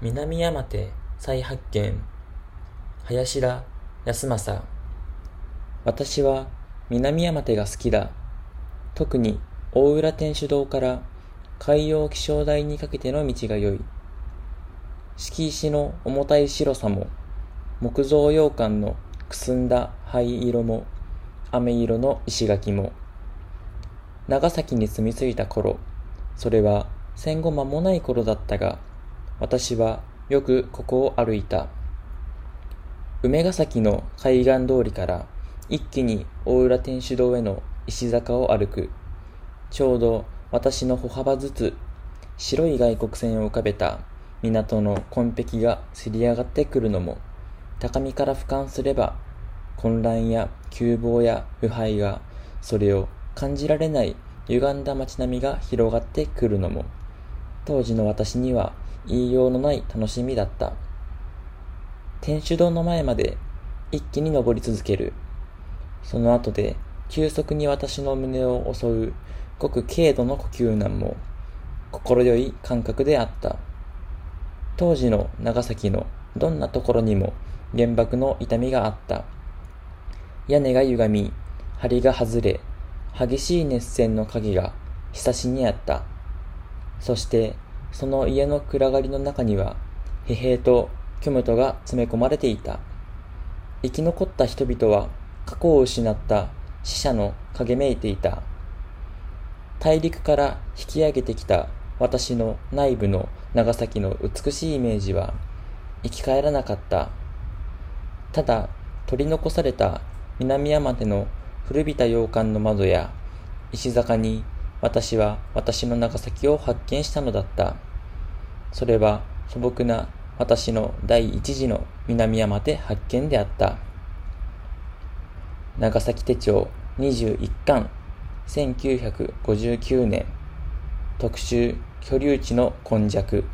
南山手再発見。林田康政。私は南山手が好きだ。特に大浦天主堂から海洋気象台にかけての道が良い。敷石の重たい白さも木造洋館のくすんだ灰色も飴色の石垣も。長崎に住み着いた頃それは戦後間もない頃だったが私はよくここを歩いた。梅ヶ崎の海岸通りから一気に大浦天主堂への石坂を歩く。ちょうど私の歩幅ずつ白い外国船を浮かべた港の紺壁がせり上がってくるのも高みから俯瞰すれば混乱や窮乏や腐敗がそれを感じられない歪んだ街並みが広がってくるのも当時の私には言いようのない楽しみだった。天守堂の前まで一気に登り続ける。その後で急速に私の胸を襲うごく軽度の呼吸難も心よい感覚であった。当時の長崎のどんなところにも原爆の痛みがあった。屋根が歪み、梁が外れ、激しい熱線の影がひさしにあった。そしてその家の暗がりの中には、疲弊と虚無とが詰め込まれていた。生き残った人々は過去を失った死者の影めいていた。大陸から引き上げてきた私の内部の長崎の美しいイメージは生き返らなかった。ただ取り残された南山手の古びた洋館の窓や石坂に私は私の長崎を発見したのだった。それは素朴な私の第一次の南山で発見であった。長崎手帳21巻1959年特集居留地の根弱